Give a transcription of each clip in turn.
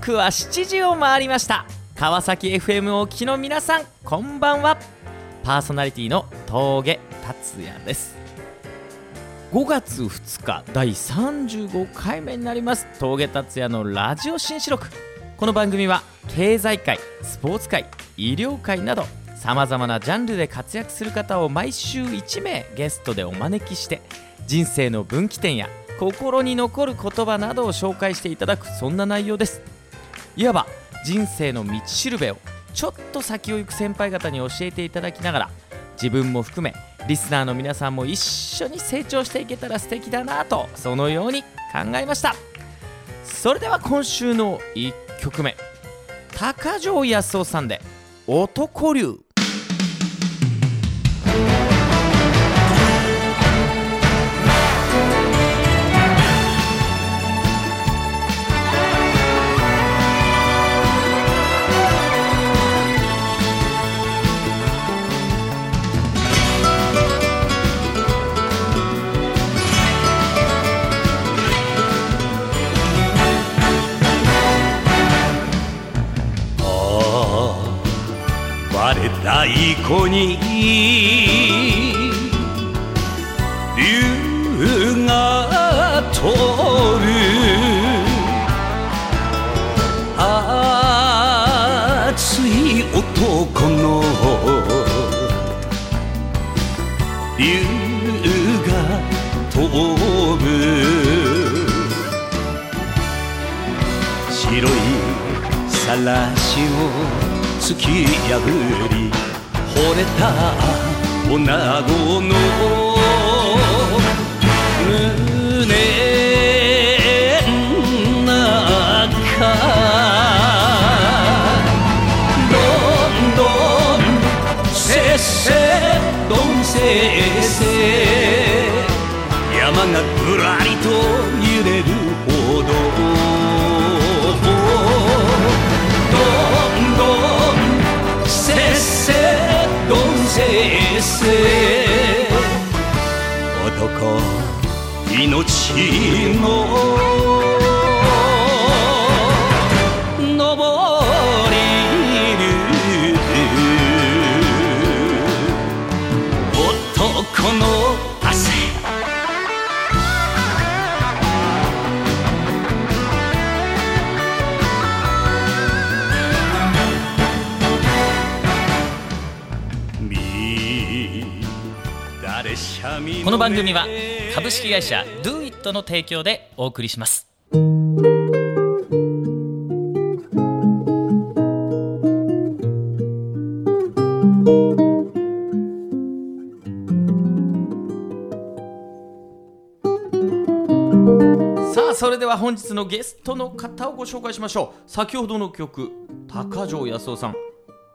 刻は7時を回りました。川崎 FM をおきの皆さんこんばんは。パーソナリティの峠達也です。5月2日第35回目になります。峠達也のラジオ新四録この番組は経済界スポーツ界医療界などさまざまなジャンルで活躍する方を毎週1名ゲストでお招きして人生の分岐点や心に残る言葉などを紹介していただくそんな内容です。いわば人生の道しるべをちょっと先を行く先輩方に教えていただきながら自分も含めリスナーの皆さんも一緒に成長していけたら素敵だなとそのように考えました。それでは今週の1曲目高城康夫さんで「男流」我太鼓に竜が飛ぶ熱い男の竜が飛ぶ白いさらしを突き破り惚れた女子の胸中どんどんせっせどんせっせ山がぐらり命の番組は株式会社 DoIt の提供でお送りします。さあそれでは本日のゲストの方をご紹介しましょう。先ほどの曲高城康夫さん。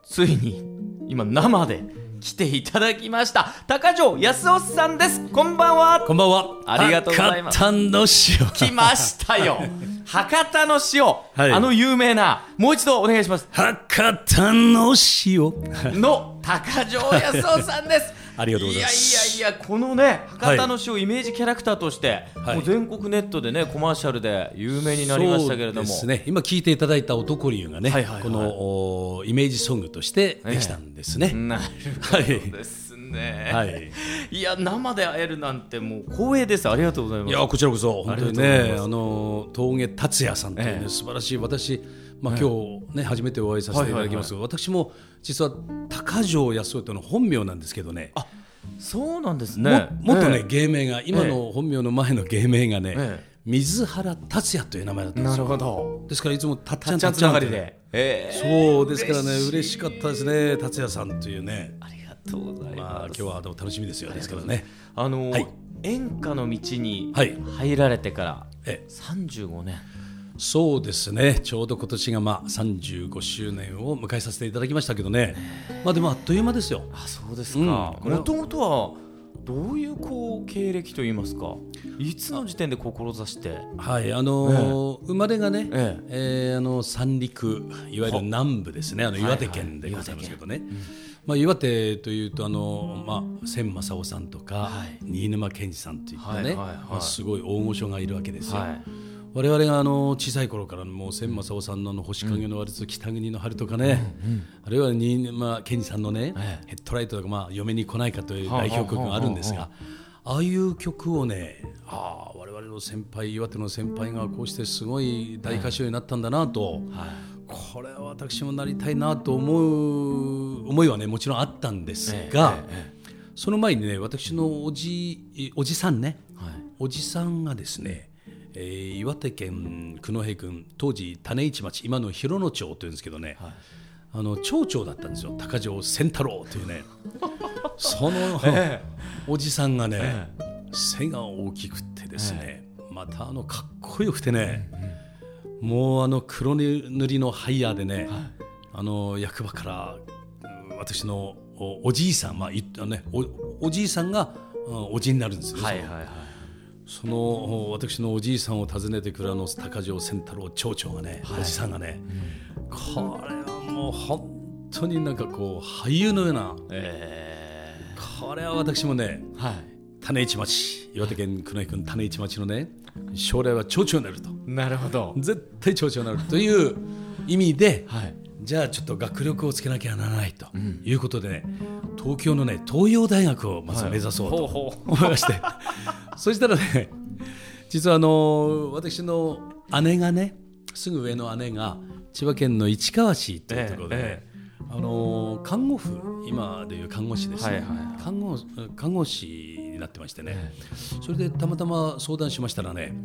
ついに今生で来ていただきました。高城康夫さんです。こんばんは。こんばんは。ありがとうございます博多の塩。来ましたよ。博多の塩、はい。あの有名な。もう一度お願いします。博多の塩。の高城康夫さんですありがとうございます。いやいやいやこのね博多の塩イメージキャラクターとして、はい。もう全国ネットでねコマーシャルで有名になりましたけれども。そうですね。今聞いていただいた男流がね、はいはいはい。このおイメージソングとしてできたんですね、なるほどですね、はい。い。や生で会えるなんてもう光栄です。ありがとうございます。いやこちらこそ本当にねあの峠達也さんというね、ええ。素晴らしい私まあ、今日ね初めてお会いさせていただきますが、私も実は高城康夫とのは本名なんですけどね。そうなんですね。ももっとね、え芸名が今の本名の前の芸名がね、ええ。水原達也という名前だったんですなるほど。ですからいつもたっちゃんつなんがりで、ええ。そうですからね嬉しかったですね達也さんというね。ありがとうございます、まあ今日は楽しみですよ。ですからね。あの、はい。演歌の道にはい。入られてからえ35年、そうですね。ちょうど今年がまあ35周年を迎えさせていただきましたけどね。まあでもあっという間ですよ。あそうですうん。かもともとはどういうこう経歴といいますか？いつの時点で志して？はいあのー生まれがね、ええ。ーあの三陸いわゆる南部ですね。あの岩手県でございますけどね、まあ、岩手というとあの、まあ、千正夫さんとか、はい。新沼謙治さんといったね、はいはいはい。まあ、すごい大御所がいるわけですよ。はい我々があの小さい頃からもう千正夫さんの星影の割と北国の春とかね、あるいはに、まあ、ケンジさんのね、え。ヘッドライトとか、まあ、嫁に来ないかという代表曲があるんですが、ああいう曲をね、ああ、我々の先輩、岩手の先輩がこうしてすごい大歌手になったんだなと、これは私もなりたいなと思う思いはね、もちろんあったんですが、ええその前にね、私のおじおじさんね、はい。おじさんがですね、えー岩手県九戸郡当時種市町今の広野町というんですけどね、あの町長だったんですよ。高城仙太郎というね。その、おじさんがね、背が大きくてですね、またあのかっこよくてね、もうあの黒塗りのハイヤーでね、あの役場からうん私のおおじいさん、まあいね、おおじいさんがうんおじになるんですよ、はいはいはいそのお私のおじいさんを訪ねてくるあの高城仙太郎町長がね、おじさんがね、これはもう本当になんかこう俳優のようなえこれは私もねーはい。種市町岩手県九戸郡種市町のね将来は町長になると。なるほど。絶対町長になるという意味で、はい。じゃあちょっと学力をつけなきゃならないということでね、東京のね東洋大学をまず目指そうと思いまして、そしたらね 実はあの私の姉がねすぐ上の姉が千葉県の市川市というところでね、えあの看護婦今でいう看護師ですね、はいはい看護看護師になってましてね、それでたまたま相談しましたらね、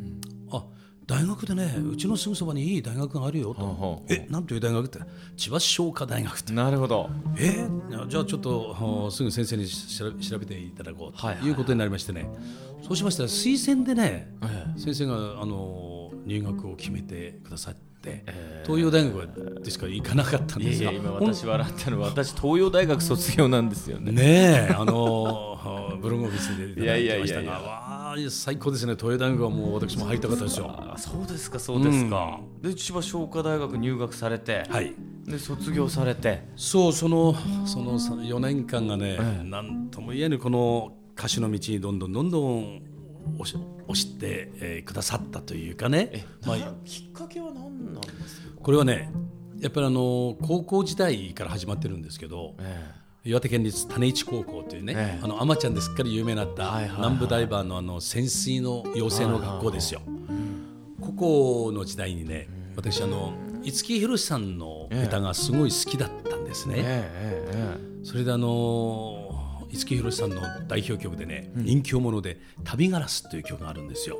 あ大学でねうちのすぐそばにいい大学があるよと、ほうほうえなんという大学って？千葉商科大学って。なるほど。えーじゃあちょっとあすぐ先生にし調べていただこうはいはいとい。うことになりましてね、そうしましたら推薦でね、え先生があの入学を決めてくださって、え東洋大学でしか行かなかったんいですがやいや今私笑ったのは私東洋大学卒業なんですよね。ねえあの ブログを見せていただいてましたがわあ最高ですね。東洋大学はもう私も入ったですよ。あそうですかそうですか、で千葉商科大学入学されて、はい。で卒業されて。そうそのその4年間がね、ええ。なんとも言えぬこの歌手の道にどんどんどんどん押して、えーくださったというかね、まあ、きっかけは何なんですか、これはねやっぱりあの高校時代から始まってるんですけどえ岩手県立種市高校というね、ええ。あのアマちゃんですっかり有名になったはいはいはい南部ダイバーのあの潜水の養成の学校ですよ。ここの時代にね私あの五木ひろしさんの歌がすごい好きだったんですね。ええええ。それであの五木ひろしさんの代表曲でね、人気者で「旅ガラス」という曲があるんですよ。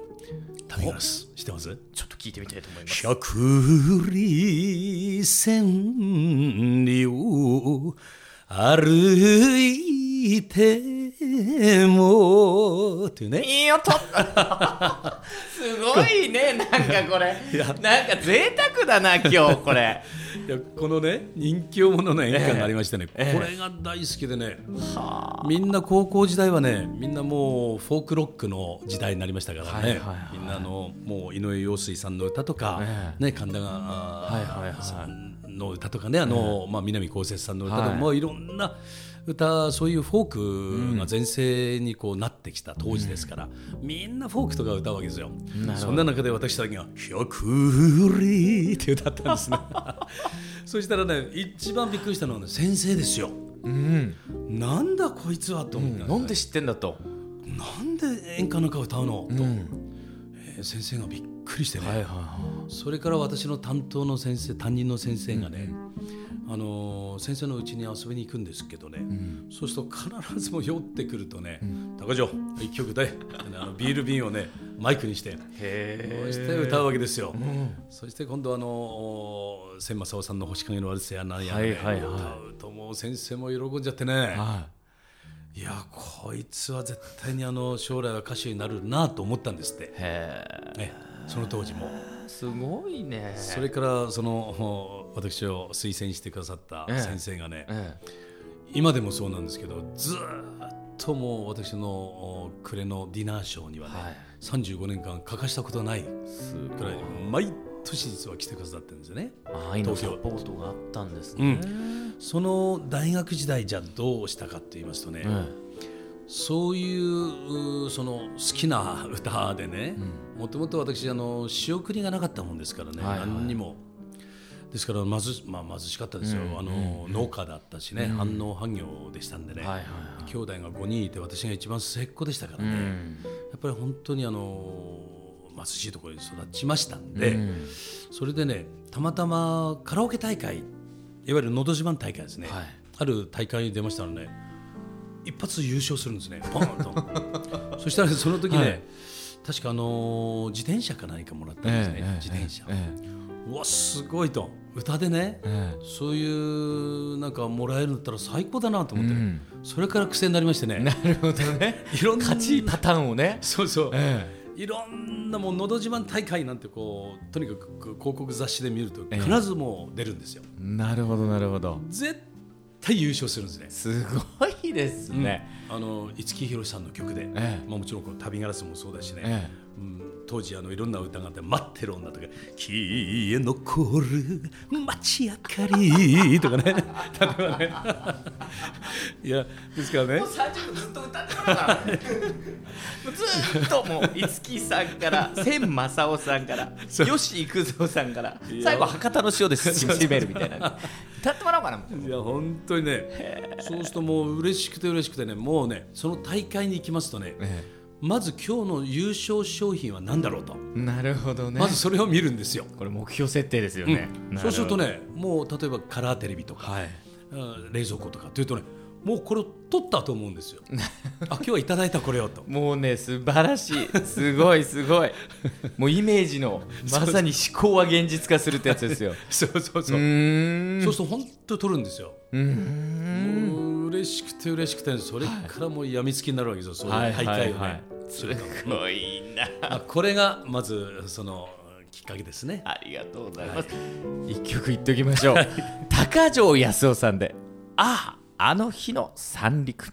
旅ガラス知ってます？ちょっと聞いてみたいと思います。百里千里を歩いてもっていうね。いい音すごいねなんかこれ。なんか贅沢だな今日これいやこのね人気者の演歌がありましてね、ええ。これが大好きでね、みんな高校時代はねみんなもうフォークロックの時代になりましたからね、はいはいはいみんなあのもう井上陽水さんの歌とか、えね、神田が、あーはいはいはいさんの歌とかねあの、まあ、南こうせつさんの歌とか、はい。もういろんな歌そういうフォークが全盛にこうなってきた当時ですから、みんなフォークとか歌うわけですよ。そんな中で私たちが「百里」って歌ったんですね。そしたらね一番びっくりしたのは、ね、先生ですよ。うん、なんだこいつはと思って、なんで知ってんだと、なんで演歌なんか歌うの、と、ん。えー先生がびっくりしてね、はいはいはそれから私の担当の先生担任の先生がね、あのー先生のうちに遊びに行くんですけどね、そうすると必ずも寄ってくるとね「高城一曲歌え」ってねあのビール瓶をね マイクにしてへそして歌うわけですよ、そして今度あのー千正夫さんの「星影の悪さやなんや、ね歌うともう先生も喜んじゃってね、はい。やこいつは絶対にあの将来は歌手になるなと思ったんですって、ね、その当時も。えすごいね。それからそのほ私を推薦してくださったええ。先生がね、え今でもそうなんですけどずーっともう私のお暮れのディナーショーにはね、はい。35年間欠かしたことないくらい毎年実は来てくださってるんですよね。東京。ポートがあったんですね、その大学時代じゃどうしたかと言いますとね、えそういううその好きな歌でねもともと私あの仕送りがなかったもんですからね、はいはい。何にもですからまず、まあ、貧しかったですよ、あの農家だったしね、反農反業でしたんでね、はいはい兄弟が5人いて私が一番末っ子でしたからね、やっぱり本当にあの貧しいところに育ちましたんで、それでねたまたまカラオケ大会いわゆる「のど自慢大会」ですね、はい。ある大会に出ましたらね一発優勝するんですね。ポンと。そしたらその時ね、はい。確かあのー自転車か何かもらったんですね、ええ自転車、えうわすごいと。歌でね、ええ。そういうなんかもらえるんだったら最高だなと思って、うん。それから癖になりましてね。なるほどね。いろんな勝ちパターンをね。そうそう、えいろんなもう「のど自慢大会」なんてこうとにかく広告雑誌で見るとええ。必ずもう出るんですよ、えなるほどなるほど。絶対優勝するんですね。すごいですね、あの五木ひろしさんの曲で、ええ。まあ、もちろんこう旅ガラスもそうだしね、えうん、当時あのいろんな歌があって「待ってる女」とか「消え残る街明かり」とかね。例えばね。いやですからね。30分ずっと歌ってもらうから。もうずーっともう五木さんから 千正夫さんから吉幾三さんから最後博多の塩で締めるみたいな。歌ってもらおうかな。いや本当にね。そうするともう嬉しくて嬉しくてね。もうねその大会に行きますとね、まず今日の優勝商品は何だろうと、なるほどね。まずそれを見るんですよ、これ目標設定ですよね、うん。そうするとねもう例えばカラーテレビとか、はい。うん冷蔵庫とかというとねもうこれを取ったと思うんですよ。あ今日はいただいたこれをと。もうね素晴らしい。すごいすごい。もうイメージのまさに思考は現実化するってやつですよ。そうそうそう。そうすると本当に取るんですよ。うーん嬉しくて嬉しくてそれからもうやみつきになるわけですよ、そうはいいう大会をね、はいはいすごいなあこれがまずそのきっかけですね。ありがとうございます。一曲言っておきましょう。高城康夫さんで、ああ、あの日の三陸。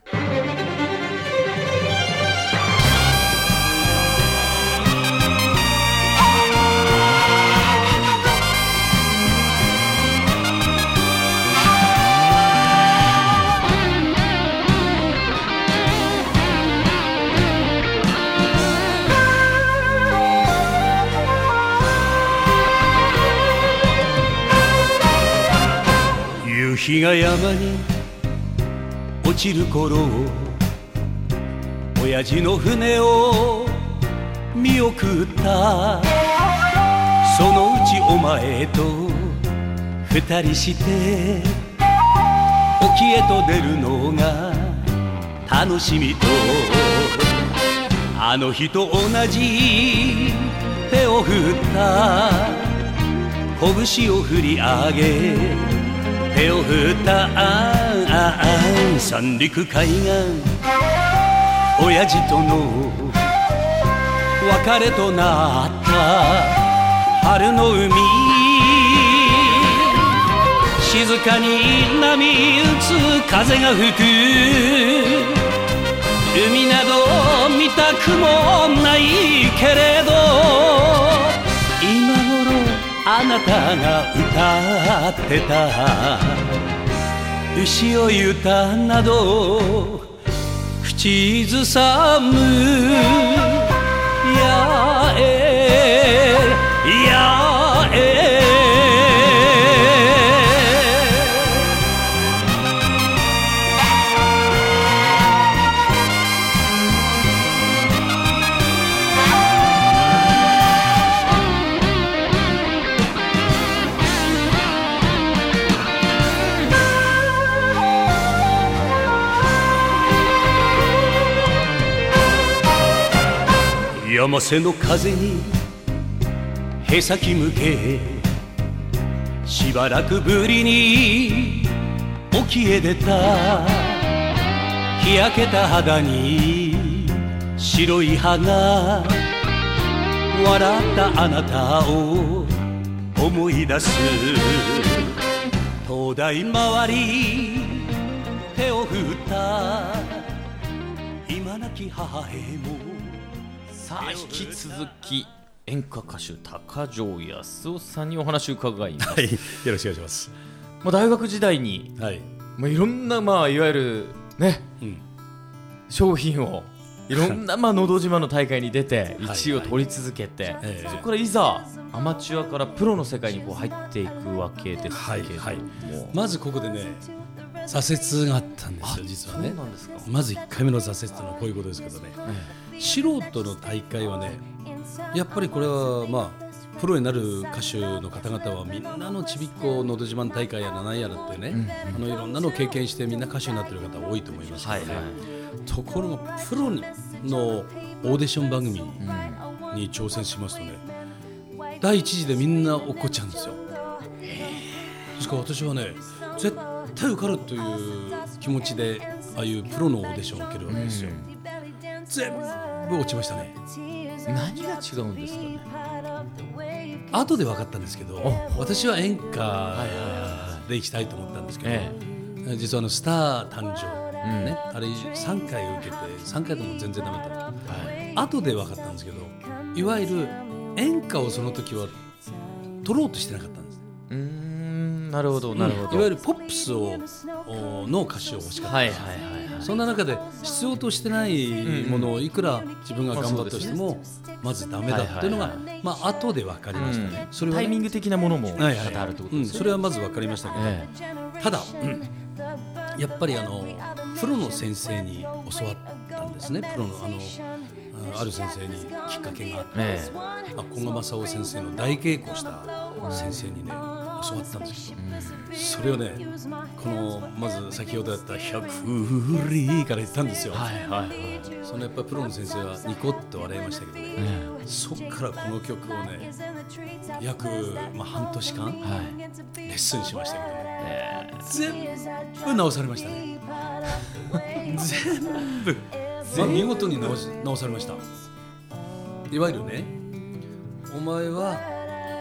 日が山に落ちる頃親父の船を見送った。そのうちお前と二人して沖へと出るのが楽しみとあの日と同じ手を振った。拳を振り上げ手を振ったあ三陸海岸。親父との別れとなった。春の海静かに波打つ風が吹く。海など見たくもないけれど今頃あなたが歌ってた。牛を言うたなど口ずさむやえやえ山瀬の風にへさき向けしばらくぶりに沖へ出た日焼けた肌に白い歯が笑ったあなたを思い出す。灯台周り手を振った今亡き母へもさあ、引き続き、演歌歌手高城康夫さんにお話を伺います。はい、よろしくお願いします。まあ大学時代に、はい、まあ、いろんな、まあ、いわゆるね、うん、商品をいろんなまあ のど自慢の大会に出てはい。1位を取り続けて、ええ。そこからいざアマチュアからプロの世界にこう入っていくわけですけれども、はいはい。まずここでね挫折があったんですよ実はね。そうなんですか、まず1回目の挫折というのはこういうことですけどね素人の大会はねやっぱりこれはまあプロになる歌手の方々はみんなのちびっこのど自慢大会やらなんやらってね、あのいろんなのを経験してみんな歌手になってる方多いと思います。けどね、はい。はところがプロのオーディション番組に挑戦しますとね第一次でみんな落っこっちゃうんですよ。ですから私はね絶対受かるという気持ちでああいうプロのオーディションを受けるわけですよ、全部落ちましたね。何が違うんですかね。後で分かったんですけど私は演歌で行きたいと思ったんですけど、え実はあのスター誕生、ねあれ3回受けて3回でも全然ダメだった。はい。後で分かったんですけどいわゆる演歌をその時は取ろうとしてなかったんです。うーんなるほどなるほど、いわゆるポップスをおの歌詞を欲しかった、はいはいはいはいそんな中で必要としてないものをいくら自分が頑張ったとしてもまずダメだっていうのがまあ後で分かりましたね、それはねタイミング的なものもあるってことうん、ですね、それはまず分かりましたけど、えただ、うん。やっぱりあのプロの先生に教わったんですね。プロのあのあある先生にきっかけがあって、ええ。あ古賀正夫先生の大稽古した先生にね教わったんですけど、それをねこのまず先ほどやった「百里」から言ったんですよ、はいはいはい。そのやっぱりプロの先生はニコッと笑いましたけどね、えそっからこの曲をね約、まあ、半年間えはい。レッスンしましたけどね。え全部直されましたね。全部、まあ、見事に直し直されました。いわゆるねお前は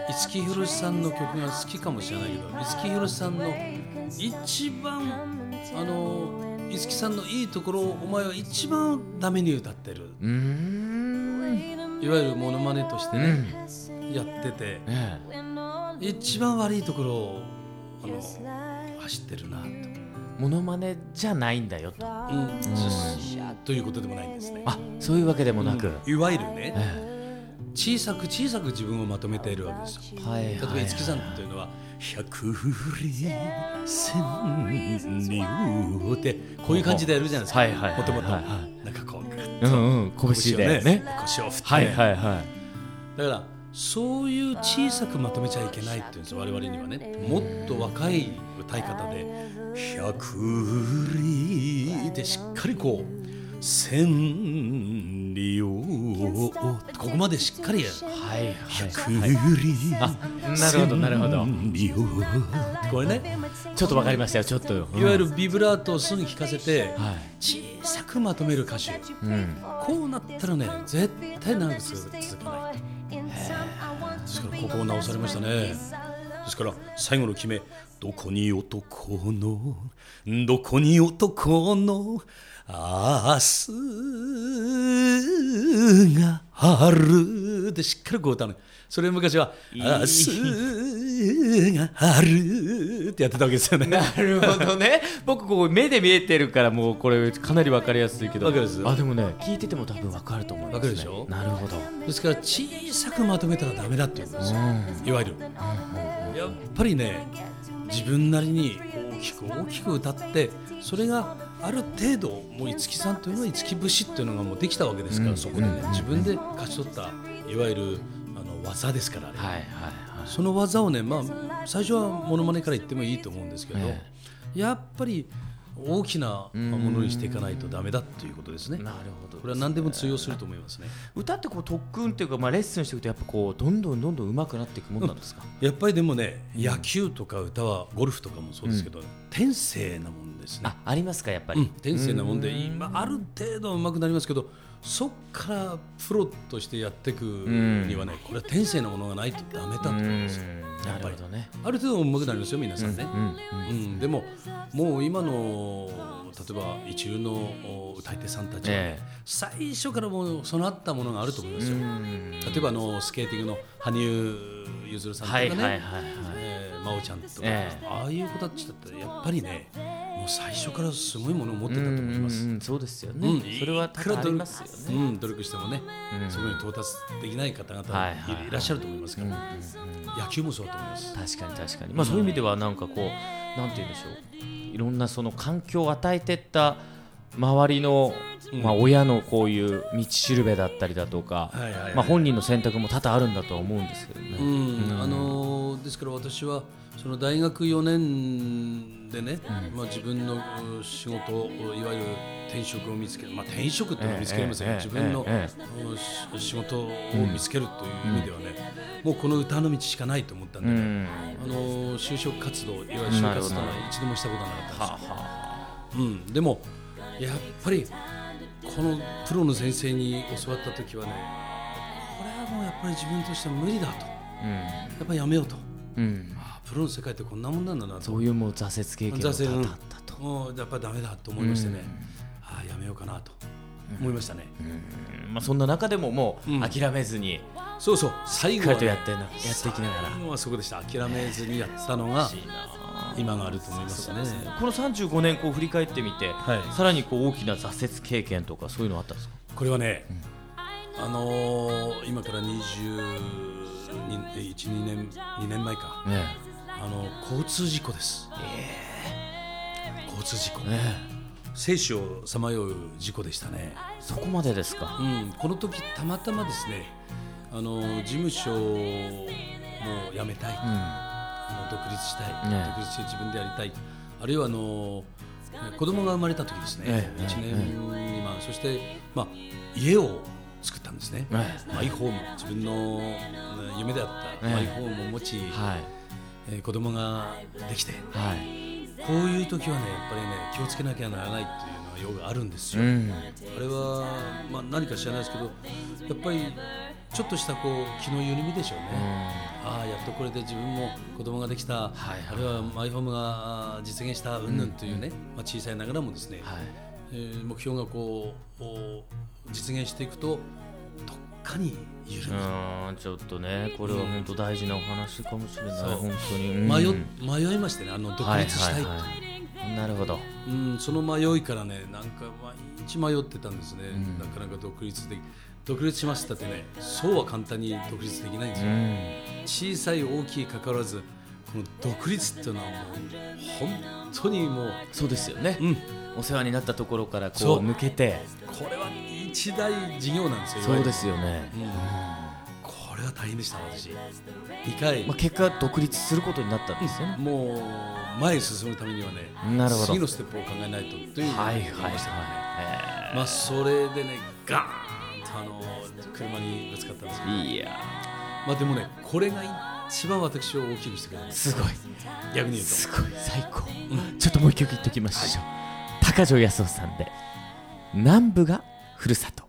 五木ひろしさんの曲が好きかもしれないけど五木ひろしさんの一番あの五木さんのいいところをお前は一番ダメに歌ってる。いわゆるモノマネとしてね、やってて。え。一番悪いところをあの走ってるなと。えモノマネじゃないんだよと。うん。ということでもないんですね。あそういうわけでもなく、いわゆるね、え小さく小さく自分をまとめているわけですよ。えはいはい。例えば五木さんというのは「百里千里」ってこういう感じでやるじゃないですか。はいはいはいもともと。はいはなんかこうグッうんうん。と拳でね。腰を振って、はいはいはい。だからそういう小さくまとめちゃいけないっていうんです我々にはね。もっと若い歌い方で「百里」でしっかりこう「千里を」ここまでしっかりや。るはいはい。百はいなるほどなるほど。これね。ちょっとわかりましたよ。ちょっと。いわゆるビブラートをすぐ弾かせてはい。小さくまとめる歌手。うん。こうなったらね絶対長く続かない。ですからここを直されましたね。ですから最後の決めどこに男のどこに男の明日があるでしっかりこう歌うの。それを昔は明日があるってやってたわけですよね。なるほどね。僕こう目で見えてるからもうこれかなりわかりやすいけど。あでもね聞いてても多分わかると思います、ね、わかるでしょ？なるほど。ですから小さくまとめたらダメだっていうんですよ。いわゆる。やっぱりね自分なりに大きく大きく歌ってそれがある程度もう五木さんというのは五木節っていうのがもうできたわけですから、そこでね自分で勝ち取ったいわゆるあの技ですからあれはいはいはい。その技をねまあ最初はモノマネから言ってもいいと思うんですけど、え。やっぱり大きなものにしていかないとダメだということですね。なるほどこれは何でも通用すると思いますね。歌ってこう特訓っていうか、まあ、レッスンしていくとやっぱこうどんどんどんどん上手くなっていくもんなんですか、やっぱりでもね、野球とか歌はゴルフとかもそうですけど、天性なもんですね。あ。ありますかやっぱり、うん、天性なもんで今ある程度上手くなりますけどそっからプロとしてやっていくにはねこれは天性なものがないとダメだと思うんですよ。なるほどね。ある程度上手くなりますよ皆さんね。うん。うん、でももう今の例えば一流のお歌い手さんたちは、ええ。最初からもう備わったものがあると思いますよ。うん。例えばあのスケーティングの羽生結弦さんとかね、真央ちゃんとか、ええ。ああいう子たちだったらやっぱりねもう最初からすごいものを持ってたと思います。うんうんうんそうですよね、うん。それは多々ありますよね、うん、努力してもね、そこに到達できない方々はいらっしゃると思いますから、野球もそうだと思います。確かに確かに、まあ、そういう意味ではなんかこうなんて言うんでしょう。いろんなその環境を与えてった周りの、まあ、親のこういう道しるべだったりだとか、はいはいはい。まあ、本人の選択も多々あるんだとは思うんですけどね。うん、あのーですから私はその大学4年でね、まあ、自分のう仕事をいわゆる転職を見つける、まあ、転職っていうのは見つけれません、ええええ自分の、仕事を見つけるという意味ではね、もうこの歌の道しかないと思ったんでね、うん。あのー就職活動いわゆる就活というのは一度もしたことなかったんですようん、でもやっぱりこのプロの先生に教わった時はねこれはもうやっぱり自分としては無理だと。やあっぱりやめようと。うんプロの世界ってこんなもんなんだなと。そういうもう挫折経験が多々あったと。もうやっぱりダメだと思いましてね、ああやめようかなと。思いましたね、うん。まあ、そんな中でももう諦めずにそうそう最後とやってなやっていきながら。最後はそこでした。諦めずにやったのが今があると思いますね。この35年こう振り返ってみて、はい。さらにこう大きな挫折経験とかそういうのあったんですか？これはね、あのー今から21年2年前か。ねあの交通事故です、交通事故、えね生死をさまよう事故でしたね、えそこまでですか？うん、この時たまたまですねあの事務所も辞めたい、うん。あの独立したい、ね独立して自分でやりたい。あるいはあの子供が生まれた時ですね、ええ1年未満、そして、まあ、家を作ったんですね、え。マイホーム。自分のね夢であったええ。マイホームを持ち、はいえー子供ができてはい。こういう時はねやっぱりね気をつけなきゃならないっていうのはよくあるんですよ。うん。あれは、まあ、何か知らないですけどやっぱりちょっとしたこう気の緩みでしょうね。ああやっとこれで自分も子供ができた、はいあるいはマイホームが実現したうんぬんというね、まあ、小さいながらもですね、はい。えー目標がこうお実現していくとどっかに緩む、うんちょっとねこれは本当大事なお話かもしれない、本当に、うん。迷迷いましてねあの独立したい,、はいはいはい。なるほど。うん、その迷いからねなんか毎日迷ってたんですね、ん。なかなか独立で独立しましたってねそうは簡単に独立できないんですよ、うん。小さい大きい関わらずこの独立っていうのはもう本当にもう、そうですよね、うん、お世話になったところからこう抜けてこれは一大事業なんですよそうですよね、うん。これは大変でした私。2回、まあ、結果独立することになったんですよね、もう前に進むためにはねなるほど。次のステップを考えないとというはいはい思ましたからね。はまあそれでねガーンとあの車にぶつかったんですけど。いいや。まあでもねこれが一番私を大きくしてくれたす。ごい。逆に言うと。すごい最高、ちょっともう一曲言っときましょう、高城康夫さんで南部がふるさと。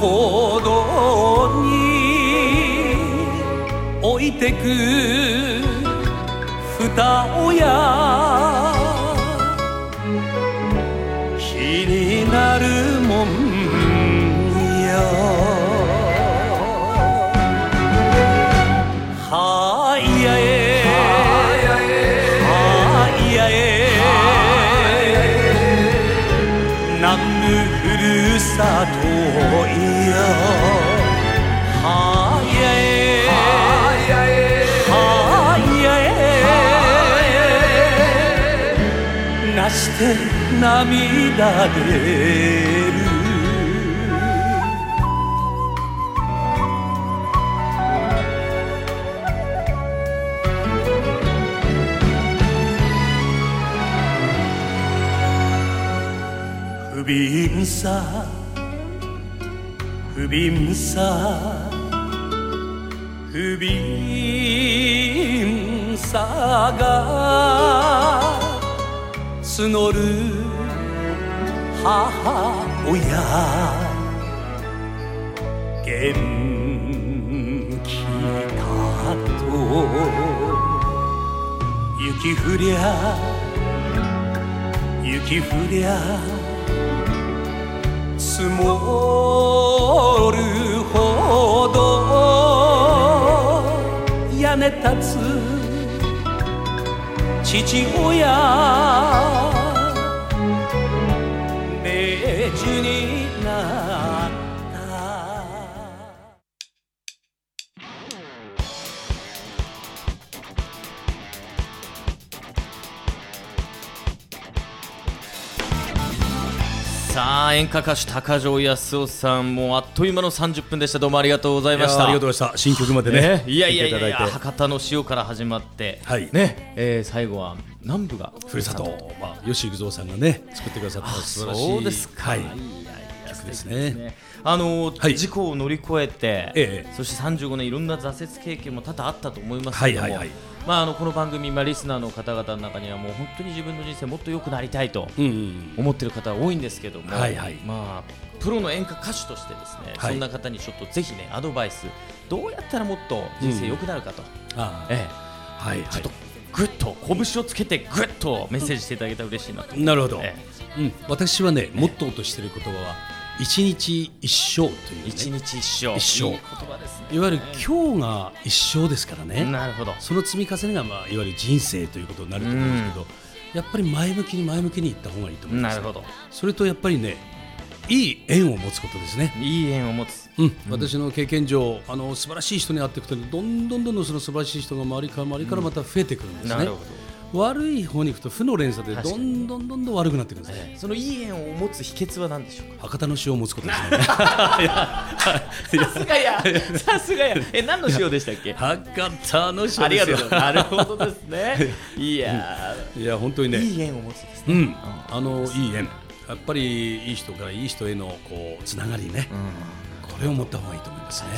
ほどに置いてく蓋を涙出る。不憫さ。不憫さ。不憫さが募る母親。元気かと。雪降りゃ雪降りゃ積もるほど屋根立つ父親明さあ演歌歌手高城康夫さんもうあっという間の30分でした。どうもありがとうございました。ありがとうございました。新曲までねね。いやいやいやいや博多の塩から始まって、はい。ね。えー最後は南部がふるさと、まあ、吉幾三さんがね作ってくださった素晴らしい。そうですか、はい曲ですね。ねあのーはい。事故を乗り越えて、ええ。そして35年いろんな挫折経験も多々あったと思いますけども、はいはいはい。まあ、あのこの番組、まあ、リスナーの方々の中にはもう本当に自分の人生もっと良くなりたいとうんうん思ってる方多いんですけども、はいはい。まあ、プロの演歌歌手としてですね、はい。そんな方にちょっとぜひねアドバイスどうやったらもっと人生良くなるかと、ああ。えはいはい。えちょっとぐっと拳をつけてぐっとメッセージしていただけたら嬉しいなと。なるほど、えうん、私はねモットーとしている言葉は一日一生という、ね、一日一生。一生。いい言葉ですね。いわゆる今日が一生ですからね、なるほど。その積み重ねが、まあ、いわゆる人生ということになると思うんですけど、やっぱり前向きに前向きにいった方がいいと思います、なるほど。それとやっぱりねいい縁を持つことですね、いい縁を持つ。うん。私の経験上あの素晴らしい人に会っていくとどんどんどんどんその素晴らしい人が周りから周りからまた増えてくるんですね、なるほ悪い方に行くと負の連鎖でどんどんどんどん悪くなっていくんですね。どそのいい縁を持つ秘訣は何でしょうか？博多の塩を持つことですね。さすがや。さすがや。え何の塩でしたっけ？博多の塩ですよ。ありがとうございます。なるほどですね。いや。いや本当にね。ーいい縁を持つですね。うん、あのいい縁。やっぱりいい人からいい人へのこうつながりね、これを持った方がいいと思いますね。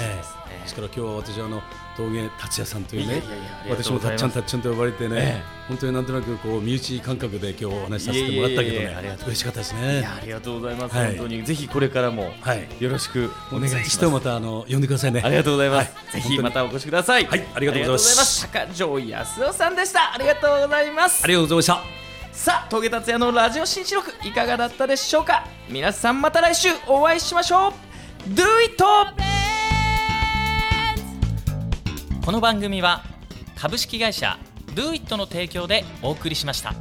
ですから今日は私はあの峠達也さんというね私もたっちゃんたっちゃんと呼ばれてね、ええ。本当になんとなくこう身内感覚で今日お話しさせてもらったけどねありがとう嬉しかったですいねや。ありがとうございます、はい。本当にぜひこれからもはい。よろしくお願いします。またあの呼んでくださいね。ありがとうございます、はい。ぜひまたお越しください。はい。ありがとうございます。ありがとうございます。高城康夫さんでした。ありがとうございます。ありがとうございました。さあ峠達也のラジオ新記録いかがだったでしょうか？皆さんまた来週お会いしましょう。Do it! この番組は株式会社 Do it の提供でお送りしました。